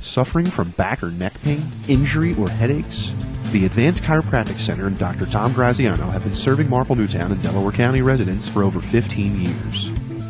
Suffering from back or neck pain, injury, or headaches? The Advanced Chiropractic Center and Dr. Tom Graziano have been serving Marple Newtown and Delaware County residents for over 15 years.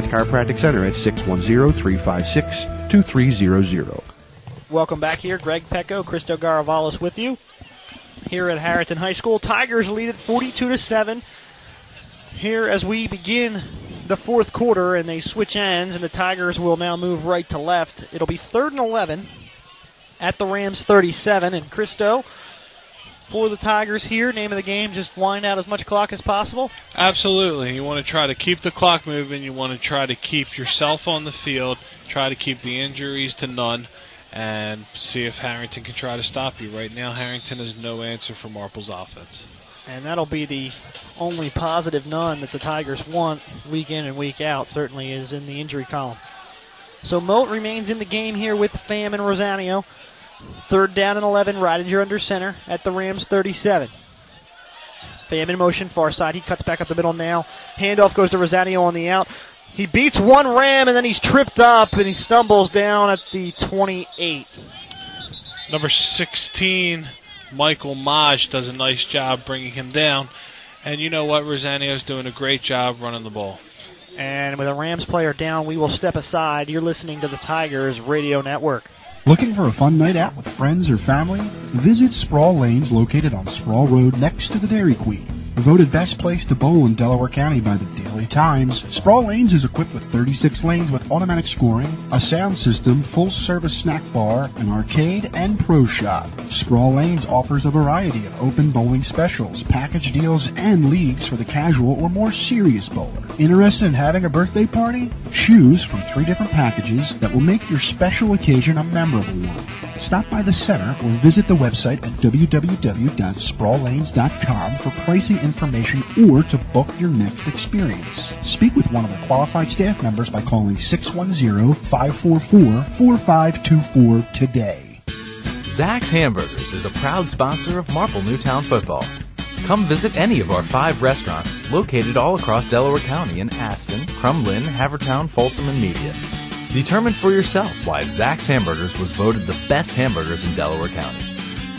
Chiropractic Center at 610-356-2300. Welcome back here. Greg Pecco, Cristo Garavalis with you here at Harriton High School. Tigers lead it 42 to 7 here as we begin the fourth quarter and they switch ends and the Tigers will now move right to left. It'll be third and 11 at the Rams 37 and Cristo for the Tigers here. Name of the game, just wind out as much clock as possible. Absolutely. You want to try to keep the clock moving. You want to try to keep yourself on the field. Try to keep the injuries to none. And see if Harriton can try to stop you. Right now, Harriton is no answer for Marple's offense. And that'll be the only positive none that the Tigers want week in and week out, certainly is in the injury column. So Moat remains in the game here with Pham and Rosanio. Third down and 11, Ridinger under center at the Rams 37. Pham in motion, far side. He cuts back up the middle now. Handoff goes to Rosanio on the out. He beats one Ram and then he's tripped up and he stumbles down at the 28. Number 16, Michael Maj, does a nice job bringing him down. And you know what? Rosanio's doing a great job running the ball. And with a Rams player down, we will step aside. You're listening to the Tigers Radio Network. Looking for a fun night out with friends or family? Visit Sproul Lanes located on Sproul Road next to the Dairy Queen. Voted best place to bowl in Delaware County by the Daily Times, Sproul Lanes is equipped with 36 lanes with automatic scoring, a sound system, full service snack bar, an arcade, and pro shop. Sproul Lanes offers a variety of open bowling specials, package deals, and leagues for the casual or more serious bowler. Interested in having a birthday party? Choose from three different packages that will make your special occasion a memorable one. Stop by the center or visit the website at www.sprawllanes.com for pricing information or to book your next experience. Speak with one of the qualified staff members by calling 610-544-4524 today. Zac's Hamburgers is a proud sponsor of Marple Newtown football. Come visit any of our five restaurants located all across Delaware County in Aston, Crum Lynne, Havertown, Folsom, and Media. Determine for yourself why Zac's Hamburgers was voted the best hamburgers in Delaware County.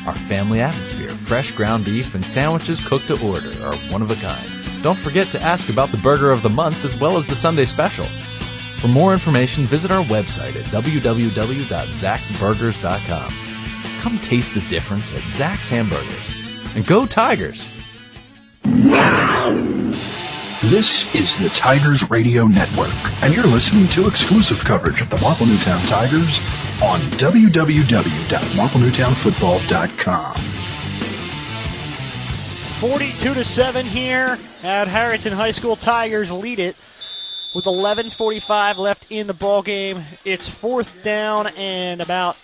Our family atmosphere, fresh ground beef, and sandwiches cooked to order are one of a kind. Don't forget to ask about the burger of the month as well as the Sunday special. For more information, visit our website at www.zaxburgers.com. Come taste the difference at Zac's Hamburgers. And go Tigers! This is the Tigers Radio Network, and you're listening to exclusive coverage of the Marple Newtown Tigers on www.marplenewtownfootball.com. 42 to 7 here at Harriton High School. Tigers lead it with 11:45 left in the ball game. It's fourth down and about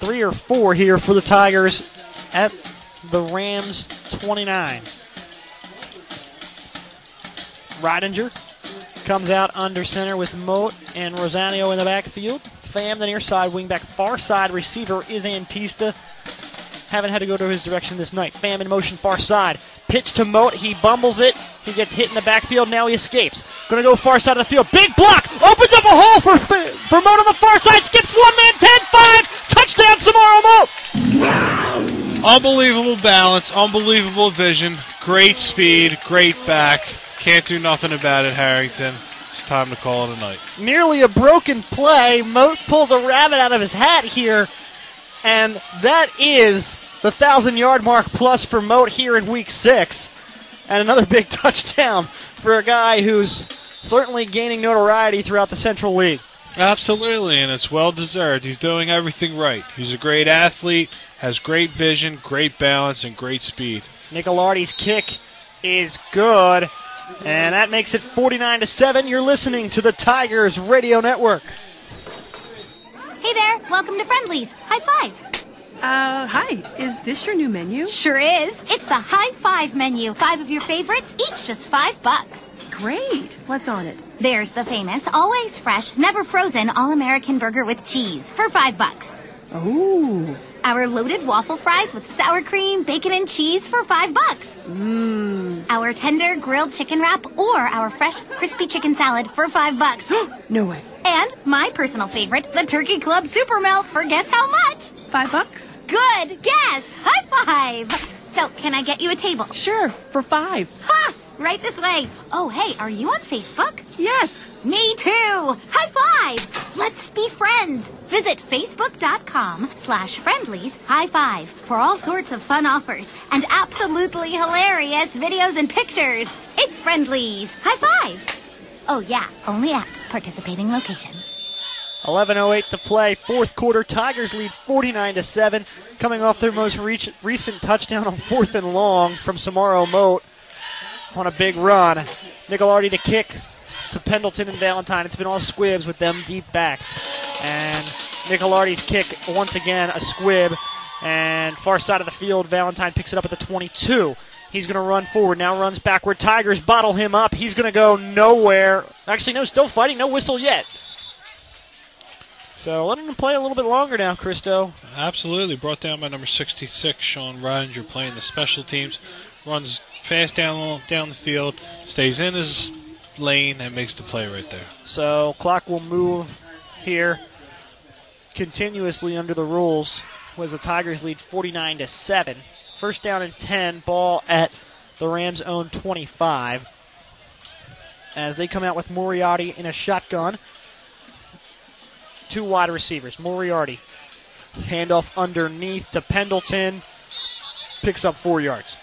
three or four here for the Tigers at the Rams 29. Ridinger comes out under center with Moat and Rosanio in the backfield. Pham, the near side wingback, far side receiver is Antista. Haven't had to go to his direction this night. Pham in motion, far side. Pitch to Moat. He bumbles it. He gets hit in the backfield. Now he escapes. To go far side of the field. Big block. Opens up a hole for, for Moat on the far side. Skips one man. 10-5. Touchdown, Samara Moat. Unbelievable balance, unbelievable vision, great speed, great back. Can't do nothing about it, Harriton. It's time to call it a night. Nearly a broken play. Moat pulls a rabbit out of his hat here. And that is the thousand yard mark plus for Moat here in week six. And another big touchdown for a guy who's certainly gaining notoriety throughout the Central League. Absolutely, and it's well deserved. He's doing everything right. He's a great athlete, has great vision, great balance, and great speed. Nicolardi's kick is good. And that makes it 49 to 7. You're listening to the Tigers Radio Network. Hey there, welcome to Friendly's. High five. Uh, hi. Is this your new menu? Sure is. It's the High Five menu. Five of your favorites, each just five bucks. Great. What's on it? There's the famous, always fresh, never frozen All American burger with cheese for five bucks. Oh. Our loaded waffle fries with sour cream, bacon, and cheese for five bucks. Mmm. Our tender grilled chicken wrap or our fresh crispy chicken salad for five bucks. no way. And my personal favorite, the Turkey Club Super Melt for guess how much? Five bucks? Good guess. High five. So, can I get you a table? Sure, for five. Ha! Right this way. Oh, hey, are you on Facebook? Yes. Me too. High five. Let's be friends. Visit facebook.com slash friendlies high five for all sorts of fun offers and absolutely hilarious videos and pictures. It's friendlies. High five. Oh yeah, only at participating locations. 11:08 to play, fourth quarter. Tigers lead 49 to seven, coming off their most reach, recent touchdown on fourth and long from Samaro Moat on a big run. Nicolardi to kick to Pendleton and Valentine. It's been all squibs with them deep back, and Nicolardi's kick once again a squib, and far side of the field. Valentine picks it up at the 22. He's going to run forward. Now runs backward. Tigers bottle him up. He's going to go nowhere. Actually, no, still fighting. No whistle yet. So letting him play a little bit longer now, Christo. Absolutely. Brought down by number 66, Sean Ridinger, playing the special teams. Runs fast down down the field, stays in his lane, and makes the play right there. So clock will move here continuously under the rules. Was the Tigers lead 49 to seven. First down and 10. Ball at the Rams' own 25. As they come out with Moriarty in a shotgun two wide receivers. Moriarty. Handoff underneath to Pendleton. Picks up four yards.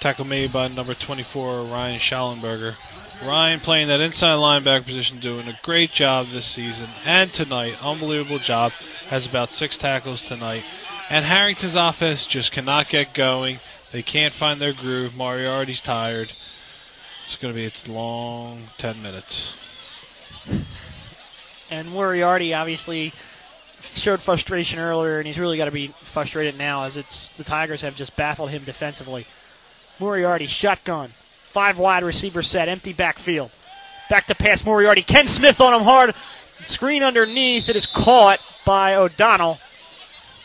Tackle made by number 24, Ryan Schallenberger. Ryan playing that inside linebacker position, doing a great job this season and tonight. Unbelievable job. Has about six tackles tonight. And Harriton's offense just cannot get going. They can't find their groove. Moriarty's tired. It's going to be a long 10 minutes. And Moriarty obviously showed frustration earlier, and he's really got to be frustrated now as it's the Tigers have just baffled him defensively. Moriarty shotgun, five wide receiver set, empty backfield. Back to pass Moriarty. Ken Smith on him hard. Screen underneath. It is caught by O'Donnell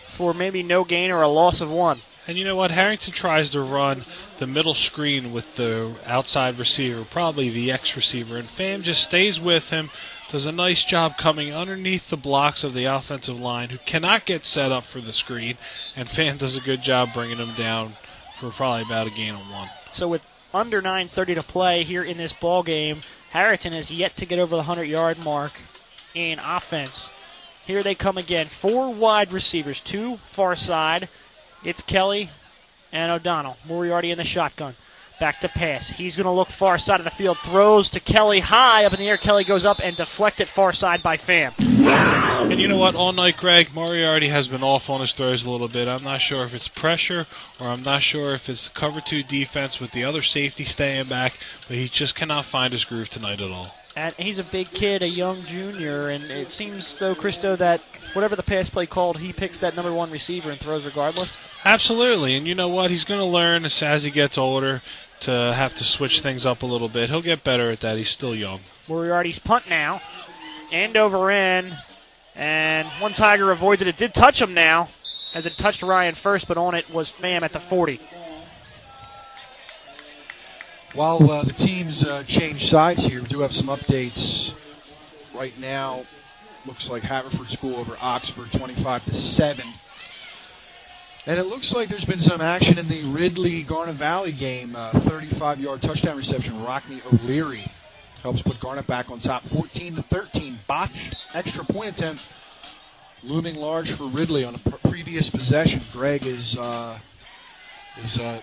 for maybe no gain or a loss of one. And you know what? Harriton tries to run the middle screen with the outside receiver, probably the X receiver, and Pham just stays with him, does a nice job coming underneath the blocks of the offensive line, who cannot get set up for the screen, and Pham does a good job bringing him down for probably about a gain of one. So with under 9:30 to play here in this ball game, Harriton has yet to get over the 100-yard mark in offense. Here they come again. Four wide receivers, two far side. It's Kelly and O'Donnell. Moriarty in the shotgun. Back to pass. He's going to look far side of the field. Throws to Kelly high up in the air. Kelly goes up and deflected far side by Pham. And you know what? All night, Greg, Moriarty has been off on his throws a little bit. I'm not sure if it's pressure or I'm not sure if it's cover two defense with the other safety staying back, but he just cannot find his groove tonight at all. And he's a big kid, a young junior, and it seems though, Christo, that whatever the pass play called, he picks that number one receiver and throws regardless. Absolutely, and you know what? He's going to learn as he gets older to have to switch things up a little bit. He'll get better at that. He's still young. Moriarty's punt now, end over end, and one Tiger avoids it. It did touch him now, as it touched Ryan first, but on it was Pham at the 40. While uh, the teams uh, change sides here, we do have some updates right now. Looks like Haverford School over Oxford, 25 to seven. And it looks like there's been some action in the Ridley Garnet Valley game. 35 uh, yard touchdown reception. Rockney O'Leary helps put Garnet back on top, 14 to 13. Botched extra point attempt looming large for Ridley on a previous possession. Greg is uh, is uh,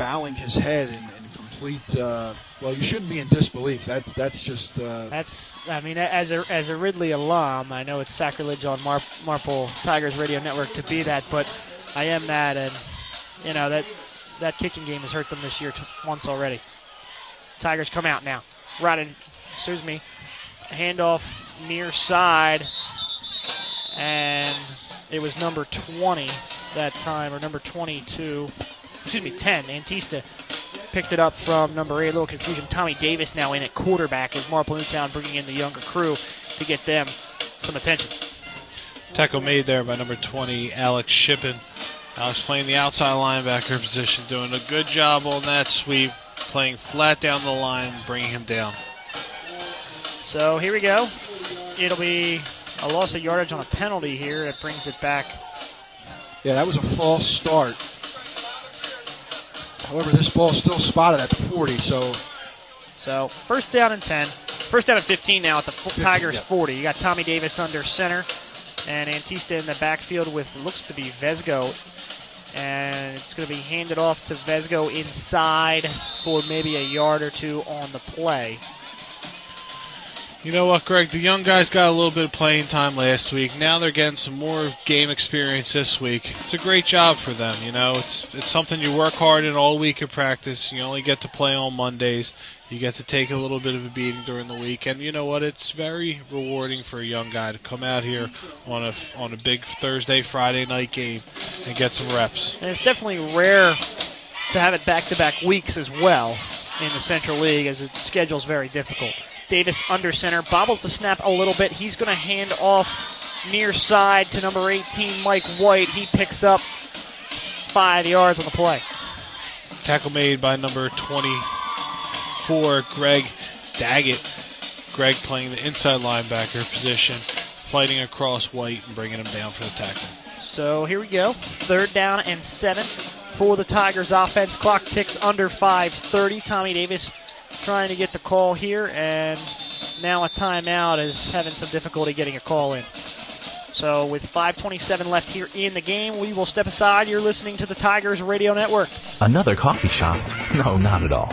bowing his head in, complete. Uh, well, you shouldn't be in disbelief. That's that's just. Uh, that's. I mean, as a as a Ridley alum, I know it's sacrilege on Mar- Marple Tigers Radio Network to be that, but I am that, and you know that that kicking game has hurt them this year t- once already. Tigers come out now. Rodden, excuse me, handoff near side and it was number 20 that time, or number 22, excuse me, 10. Antista picked it up from number 8. A little confusion. Tommy Davis now in at quarterback as Marple Newtown bringing in the younger crew to get them some attention. Tackle made there by number 20, Alex Shippen. Alex playing the outside linebacker position, doing a good job on that sweep, playing flat down the line, bringing him down. So here we go. It'll be a loss of yardage on a penalty here. It brings it back. Yeah, that was a false start. However, this ball's still spotted at the 40, so So first down and 10. First down and 15 now at the 15, Tigers yeah. 40. You got Tommy Davis under center and Antista in the backfield with looks to be Vesgo. And it's going to be handed off to Vesgo inside for maybe a yard or two on the play. You know what, Greg? The young guys got a little bit of playing time last week. Now they're getting some more game experience this week. It's a great job for them. You know, it's it's something you work hard in all week of practice. You only get to play on Mondays. You get to take a little bit of a beating during the week, and you know what? It's very rewarding for a young guy to come out here on a on a big Thursday, Friday night game and get some reps. And it's definitely rare to have it back to back weeks as well in the Central League as the schedule's very difficult. Davis under center, bobbles the snap a little bit. He's going to hand off near side to number 18, Mike White. He picks up five yards on the play. Tackle made by number 24, Greg Daggett. Greg playing the inside linebacker position, fighting across White and bringing him down for the tackle. So here we go. Third down and seven for the Tigers offense. Clock ticks under 5.30. Tommy Davis trying to get the call here, and now a timeout is having some difficulty getting a call in. So with 5.27 left here in the game, we will step aside. You're listening to the Tigers Radio Network. Another coffee shop? No, not at all.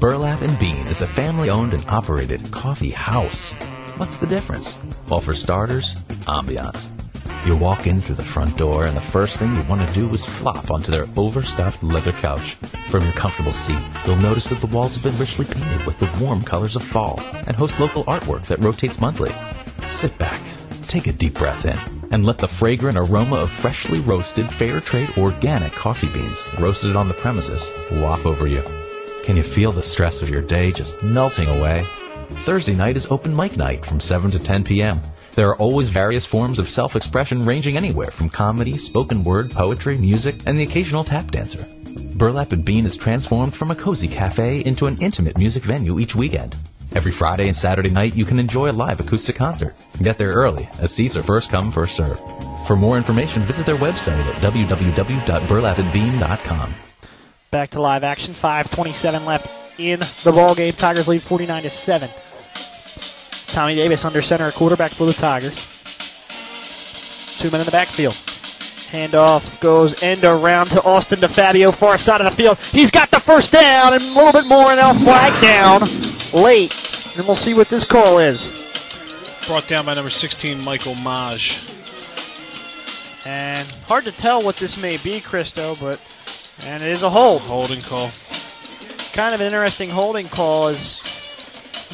Burlap and Bean is a family owned and operated coffee house. What's the difference? Well, for starters, ambiance. You walk in through the front door, and the first thing you want to do is flop onto their overstuffed leather couch. From your comfortable seat, you'll notice that the walls have been richly painted with the warm colors of fall and host local artwork that rotates monthly. Sit back, take a deep breath in, and let the fragrant aroma of freshly roasted, fair trade organic coffee beans roasted on the premises waft over you. Can you feel the stress of your day just melting away? Thursday night is open mic night from 7 to 10 p.m. There are always various forms of self expression ranging anywhere from comedy, spoken word, poetry, music, and the occasional tap dancer. Burlap and Bean is transformed from a cozy cafe into an intimate music venue each weekend. Every Friday and Saturday night, you can enjoy a live acoustic concert. Get there early, as seats are first come, first served. For more information, visit their website at www.burlapandbean.com. Back to live action. 5.27 left in the ball game. Tigers lead 49 to 7. Tommy Davis under center, quarterback for the Tigers. Two men in the backfield. Handoff goes end around to Austin DeFabio, far side of the field. He's got the first down and a little bit more, and now flag down late. And we'll see what this call is. Brought down by number 16, Michael Maj. And hard to tell what this may be, Christo, but and it is a hold. Holding call. Kind of an interesting holding call as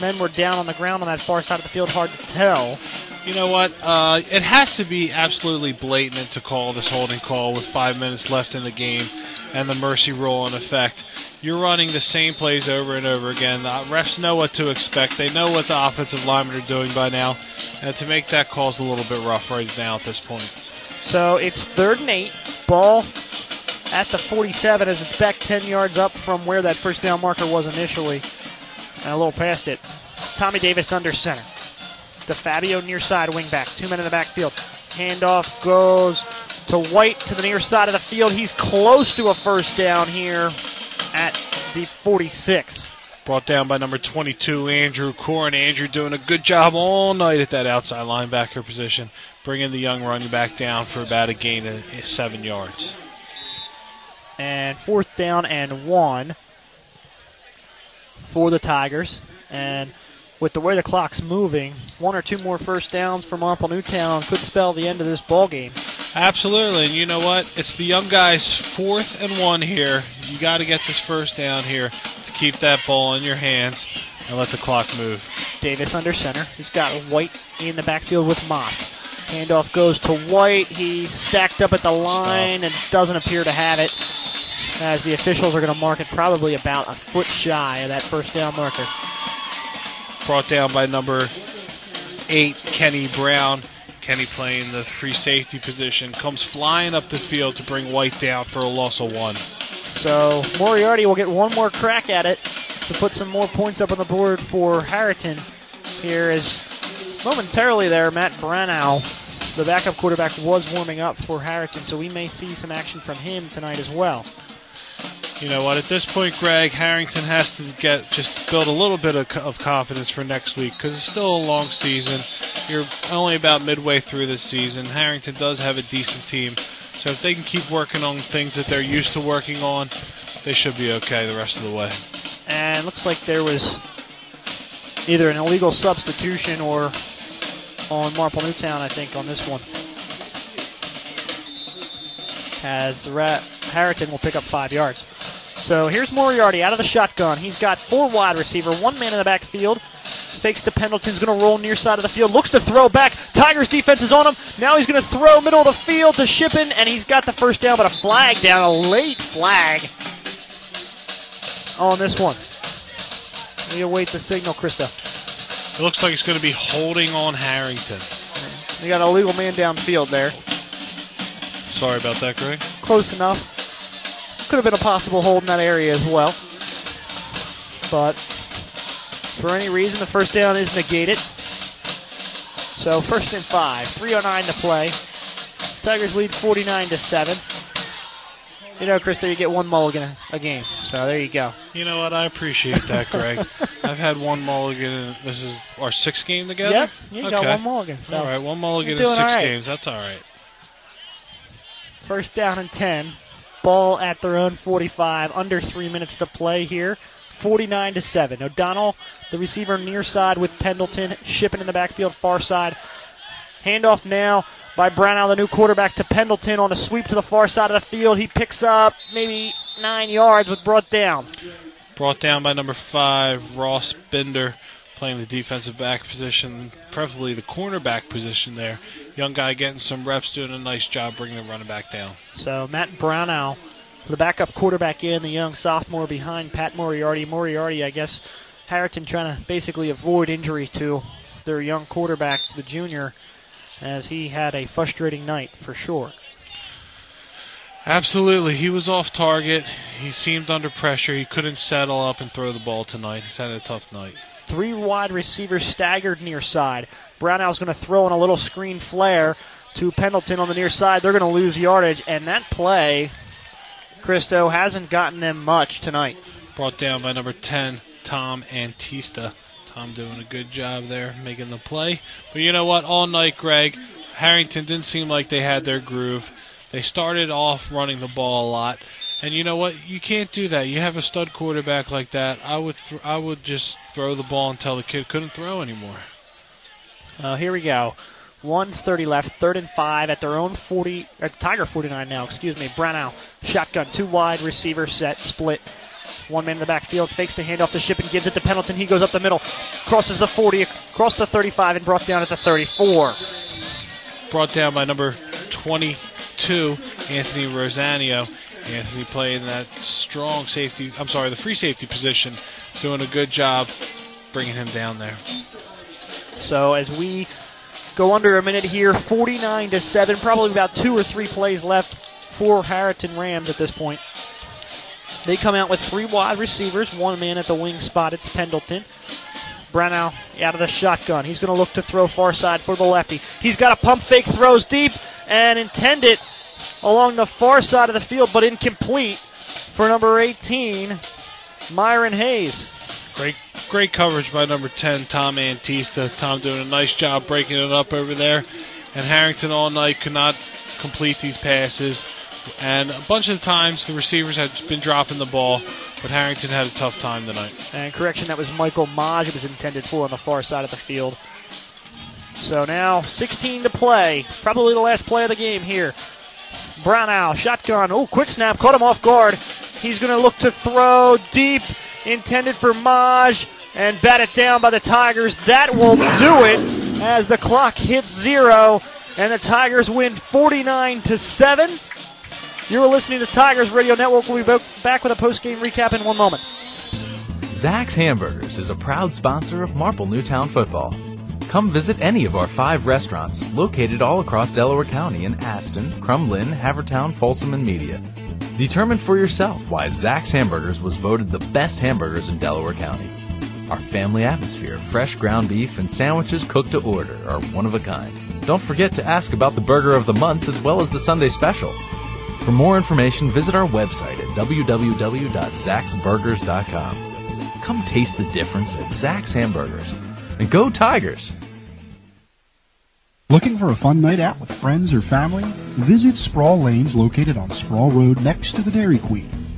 men were down on the ground on that far side of the field. Hard to tell. You know what? Uh, it has to be absolutely blatant to call this holding call with five minutes left in the game and the mercy rule in effect. You're running the same plays over and over again. The refs know what to expect. They know what the offensive linemen are doing by now. And to make that call is a little bit rough right now at this point. So it's third and eight. Ball at the 47 as it's back 10 yards up from where that first down marker was initially. And a little past it. Tommy Davis under center. DeFabio near side wing back. Two men in the backfield. Handoff goes to White to the near side of the field. He's close to a first down here at the 46. Brought down by number 22, Andrew Corn. Andrew doing a good job all night at that outside linebacker position, bringing the young running back down for about a gain of seven yards. and fourth down and one for the Tigers. And with the way the clock's moving, one or two more first downs for Marple Newtown could spell the end of this ball game. Absolutely, and you know what? It's the young guys' fourth and one here. You got to get this first down here to keep that ball in your hands and let the clock move. Davis under center. He's got White in the backfield with Moss. Handoff goes to White. He's stacked up at the line and doesn't appear to have it. As the officials are going to mark it probably about a foot shy of that first down marker. Brought down by number eight, Kenny Brown. Kenny playing the free safety position. Comes flying up the field to bring White down for a loss of one. So Moriarty will get one more crack at it to put some more points up on the board for Harriton. Here is momentarily there, Matt Branow, the backup quarterback, was warming up for Harriton, so we may see some action from him tonight as well. You know what? At this point, Greg Harriton has to get just build a little bit of, of confidence for next week because it's still a long season. You're only about midway through this season. Harriton does have a decent team, so if they can keep working on things that they're used to working on, they should be okay the rest of the way. And looks like there was either an illegal substitution or on Marple Newtown, I think, on this one. As the Ra- Harriton will pick up five yards. So here's Moriarty out of the shotgun. He's got four wide receiver, one man in the backfield. Fakes to Pendleton's going to roll near side of the field. Looks to throw back. Tigers defense is on him. Now he's going to throw middle of the field to Shippen, and he's got the first down, but a flag down, a late flag on this one. We await the signal, Krista. It looks like it's going to be holding on Harriton. We got a legal man downfield there. Sorry about that, Greg. Close enough. Could have been a possible hold in that area as well. But for any reason, the first down is negated. So first and five. 3.09 to play. Tigers lead 49 to 7. You know, Krista, you get one mulligan a- game. So there you go. You know what? I appreciate that, Greg. I've had one mulligan. This is our sixth game together. Yep, you got one mulligan. So all right, one mulligan in six right. games. That's all right. First down and 10. Ball at their own 45. Under three minutes to play here. 49 to 7. O'Donnell, the receiver near side with Pendleton. Shippen in the backfield, far side. Handoff now by Brown, the new quarterback, to Pendleton on a sweep to the far side of the field. He picks up maybe nine yards, but brought down. Brought down by number five, Ross Bender, playing the defensive back position, preferably the cornerback position there. Young guy getting some reps, doing a nice job bringing the running back down. So Matt Brownow, the backup quarterback in, the young sophomore behind Pat Moriarty. Moriarty, I guess, Harriton trying to basically avoid injury to their young quarterback, the junior, as he had a frustrating night for sure. Absolutely, he was off target. He seemed under pressure. He couldn't settle up and throw the ball tonight. He's had a tough night. Three wide receivers staggered near side. Brownow's going to throw in a little screen flare to Pendleton on the near side. They're going to lose yardage, and that play, Christo, hasn't gotten them much tonight. Brought down by number 10, Tom Antista. Tom doing a good job there, making the play. But you know what? All night, Greg, Harriton didn't seem like they had their groove. They started off running the ball a lot. And you know what? You can't do that. You have a stud quarterback like that. I would, th- I would just throw the ball until the kid couldn't throw anymore. Uh, here we go. 130 left, third and five at their own 40, at Tiger 49 now, excuse me. Brownell, shotgun, two wide, receiver set, split. One man in the backfield, fakes the handoff to Ship and gives it to Pendleton. He goes up the middle, crosses the 40, across the 35, and brought down at the 34. Brought down by number 22, Anthony Rosanio. Anthony playing that strong safety, I'm sorry, the free safety position, doing a good job bringing him down there. So as we go under a minute here, 49 to 7, probably about two or three plays left for Harriton Rams at this point. They come out with three wide receivers, one man at the wing spot. It's Pendleton. Brownell out of the shotgun. He's going to look to throw far side for the lefty. He's got a pump fake, throws deep, and intended along the far side of the field, but incomplete for number 18, Myron Hayes. Great, great coverage by number 10, Tom Antista. Tom doing a nice job breaking it up over there. And Harriton all night could not complete these passes. And a bunch of times the receivers had been dropping the ball, but Harriton had a tough time tonight. And correction, that was Michael Maj it was intended for on the far side of the field. So now 16 to play. Probably the last play of the game here. Brownow, shotgun. Oh, quick snap. Caught him off guard. He's going to look to throw deep. Intended for Maj. And bat it down by the Tigers. That will do it as the clock hits zero. and the Tigers win 49 to 7. You're listening to Tigers Radio Network. We'll be back with a post-game recap in one moment. Zac's Hamburgers is a proud sponsor of Marple Newtown football. Come visit any of our five restaurants located all across Delaware County in Aston, Crum Lynne, Havertown, Folsom, and Media. Determine for yourself why Zac's Hamburgers was voted the best hamburgers in Delaware County. Our family atmosphere, fresh ground beef, and sandwiches cooked to order are one of a kind. Don't forget to ask about the burger of the month as well as the Sunday special. For more information, visit our website at www.zaxburgers.com. Come taste the difference at Zac's Hamburgers. And go Tigers! Looking for a fun night out with friends or family? Visit Sproul Lanes located on Sproul Road next to the Dairy Queen.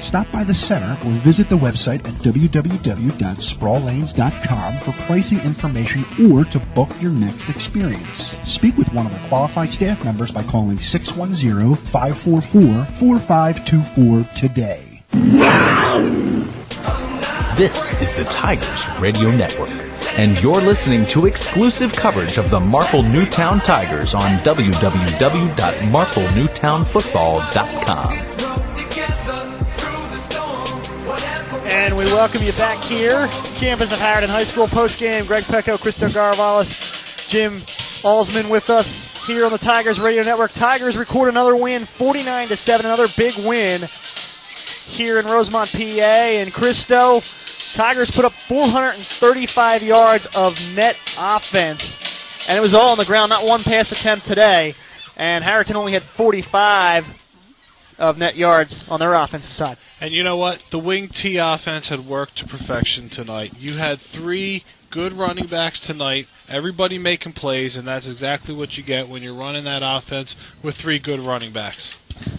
Stop by the center or visit the website at www.sprawllanes.com for pricing information or to book your next experience. Speak with one of our qualified staff members by calling 610-544-4524 today. This is the Tigers Radio Network, and you're listening to exclusive coverage of the Marple Newtown Tigers on www.marplenewtownfootball.com. welcome you back here, campus of Harriton High School post-game. Greg Pecco, Cristo Garavalis, Jim Alsman with us here on the Tigers Radio Network. Tigers record another win, 49 to 7, another big win here in Rosemont, PA. And Cristo, Tigers put up 435 yards of net offense, and it was all on the ground, not one pass attempt today. And Harriton only had 45 of net yards on their offensive side. And you know what? The wing T offense had worked to perfection tonight. You had three good running backs tonight, everybody making plays, and that's exactly what you get when you're running that offense with three good running backs.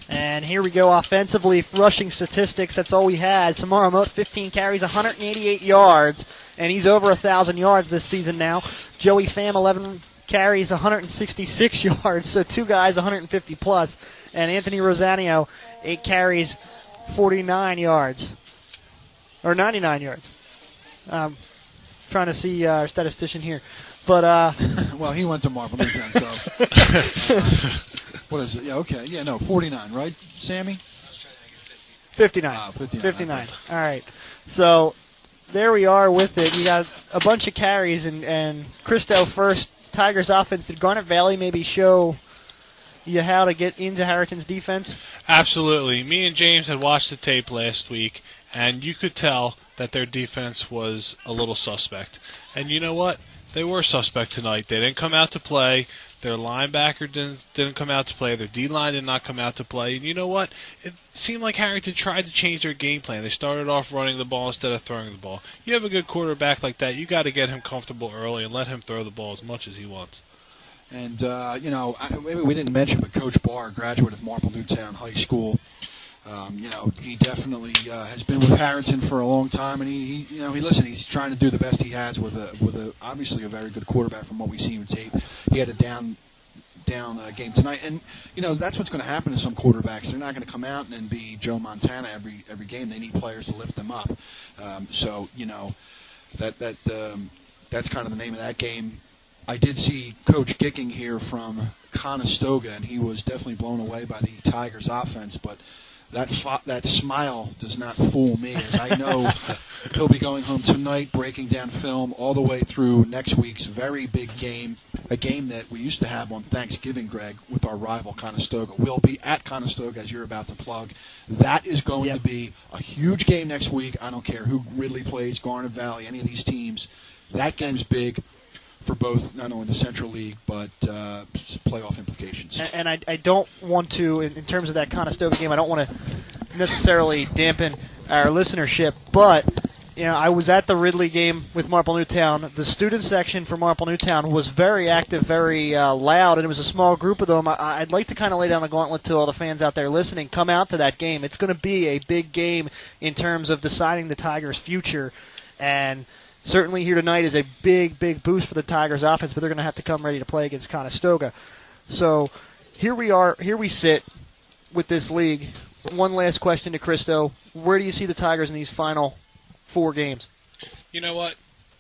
And here we go offensively, rushing statistics. That's all we had. Samara Moat, 15 carries, 188 yards, and he's over 1,000 yards this season now. Joey Pham, 11 carries, 166 yards, so two guys, 150 plus. And Anthony Rosanio, 8 carries, 49 yards. Or 99 yards. Um, trying to see uh, our statistician here. But, uh, well, he went to Marple Newtown, so. what is it? Yeah, okay. Yeah, no, 49, right, Sammy? 59. Ah, 59. 59. All right. So there we are with it. You got a bunch of carries, and, and Christo first, Tigers offense. Did Garnet Valley maybe show you how to get into Harriton's defense? Absolutely. Me and James had watched the tape last week, and you could tell that their defense was a little suspect. And you know what? They were suspect tonight. They didn't come out to play. Their linebacker didn't didn't come out to play. Their D line did not come out to play. And you know what? It seemed like Harriton tried to change their game plan. They started off running the ball instead of throwing the ball. You have a good quarterback like that. You got to get him comfortable early and let him throw the ball as much as he wants. And uh, you know, I, maybe we didn't mention, but Coach Barr, graduate of Marple Newtown High School. Um, you know, he definitely uh, has been with Harriton for a long time, and he, he, you know, he listen. He's trying to do the best he has with a, with a, obviously a very good quarterback from what we see in tape. He had a down, down uh, game tonight, and you know that's what's going to happen to some quarterbacks. They're not going to come out and be Joe Montana every every game. They need players to lift them up. Um, so you know, that that um, that's kind of the name of that game. I did see Coach Gicking here from Conestoga, and he was definitely blown away by the Tigers' offense, but that fo- that smile does not fool me, as I know he'll be going home tonight, breaking down film all the way through next week's very big game, a game that we used to have on Thanksgiving, Greg, with our rival Conestoga. We'll be at Conestoga, as you're about to plug. That is going Yep. to be a huge game next week. I don't care who Ridley plays, Garnet Valley, any of these teams. That game's big for both not only the Central League but uh, playoff implications. And, and I, I don't want to, in, in terms of that Conestoga game, I don't want to necessarily dampen our listenership, but you know, I was at the Ridley game with Marple Newtown. The student section for Marple Newtown was very active, very uh, loud, and it was a small group of them. I, I'd like to kind of lay down a gauntlet to all the fans out there listening. Come out to that game. It's going to be a big game in terms of deciding the Tigers' future, and certainly here tonight is a big, big boost for the Tigers' offense. But they're going to have to come ready to play against Conestoga. So here we are. Here we sit with this league. One last question to Christo: Where do you see the Tigers in these final four games? You know what?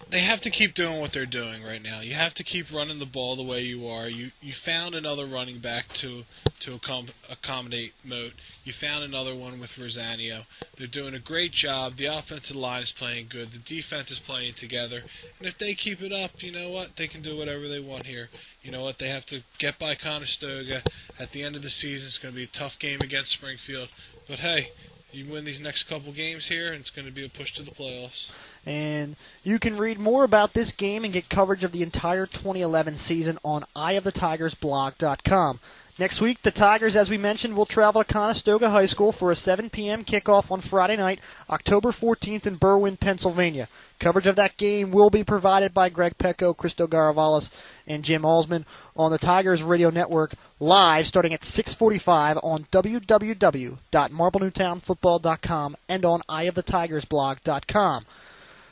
They have to keep doing what they're doing right now. You have to keep running the ball the way you are. You you found another running back to to accom- accommodate Moat. You found another one with Rosanio. They're doing a great job. The offensive line is playing good. The defense is playing together. And if they keep it up, you know what? They can do whatever they want here. You know what? They have to get by Conestoga. At the end of the season, it's going to be a tough game against Springfield. But hey, you win these next couple games here, and it's going to be a push to the playoffs. And you can read more about this game and get coverage of the entire 2011 season on eyeofthetigersblog.com. Next week, the Tigers, as we mentioned, will travel to Conestoga High School for a 7 p.m. kickoff on Friday night, October 14th in Berwyn, Pennsylvania. Coverage of that game will be provided by Greg Pecco, Cristo Garavalis, and Jim Alsman on the Tigers Radio Network live starting at 6:45 on www.marplenewtownfootball.com and on eyeofthetigersblog.com.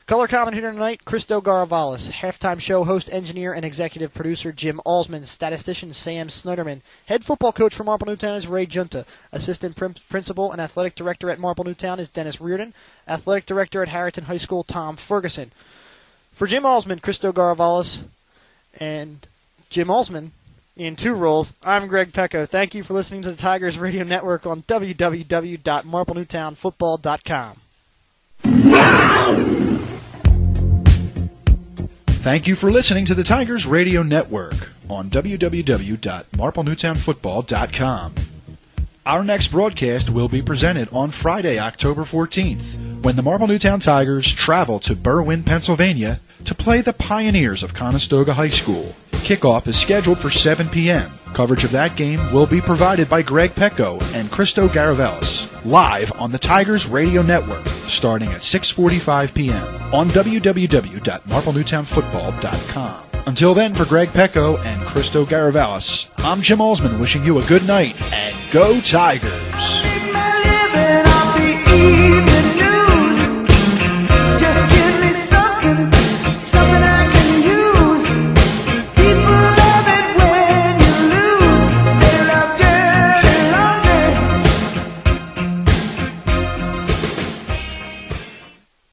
Color commentator tonight, Cristo Garavalis. Halftime show host, engineer, and executive producer Jim Alsman. Statistician Sam Snyderman. Head football coach for Marple Newtown is Ray Junta. Assistant prim- principal and athletic director at Marple Newtown is Dennis Reardon. Athletic director at Harriton High School, Tom Ferguson. For Jim Alsman, Cristo Garavalis, and Jim Alsman in two roles, I'm Greg Pecco. Thank you for listening to the Tigers Radio Network on www.marplenewtownfootball.com. Thank you for listening to the Tigers Radio Network on www.marplenewtownfootball.com. Our next broadcast will be presented on Friday, October 14th, when the Marple Newtown Tigers travel to Berwyn, Pennsylvania to play the Pioneers of Conestoga High School. Kickoff is scheduled for 7 p.m. Coverage of that game will be provided by Greg Pecco and Cristo Garavelis, live on the Tigers Radio Network, starting at 6.45 p.m. on www.marplenewtownfootball.com. Until then, for Greg Pecco and Cristo Garavelis, I'm Jim Alsman wishing you a good night and go Tigers!